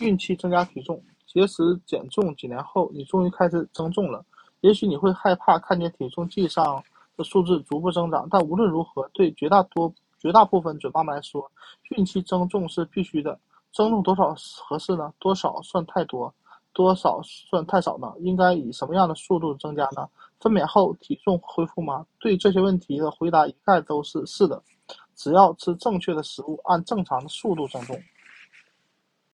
孕期增加体重，节食减重几年后，你终于开始增重了。也许你会害怕看见体重计上的数字逐步增长，但无论如何，对绝大多绝大部分准妈妈来说，孕期增重是必须的。增重多少合适呢？多少算太多？多少算太少呢？应该以什么样的速度增加呢？分娩后体重恢复吗？对这些问题的回答一概都是是的，只要吃正确的食物，按正常的速度增重。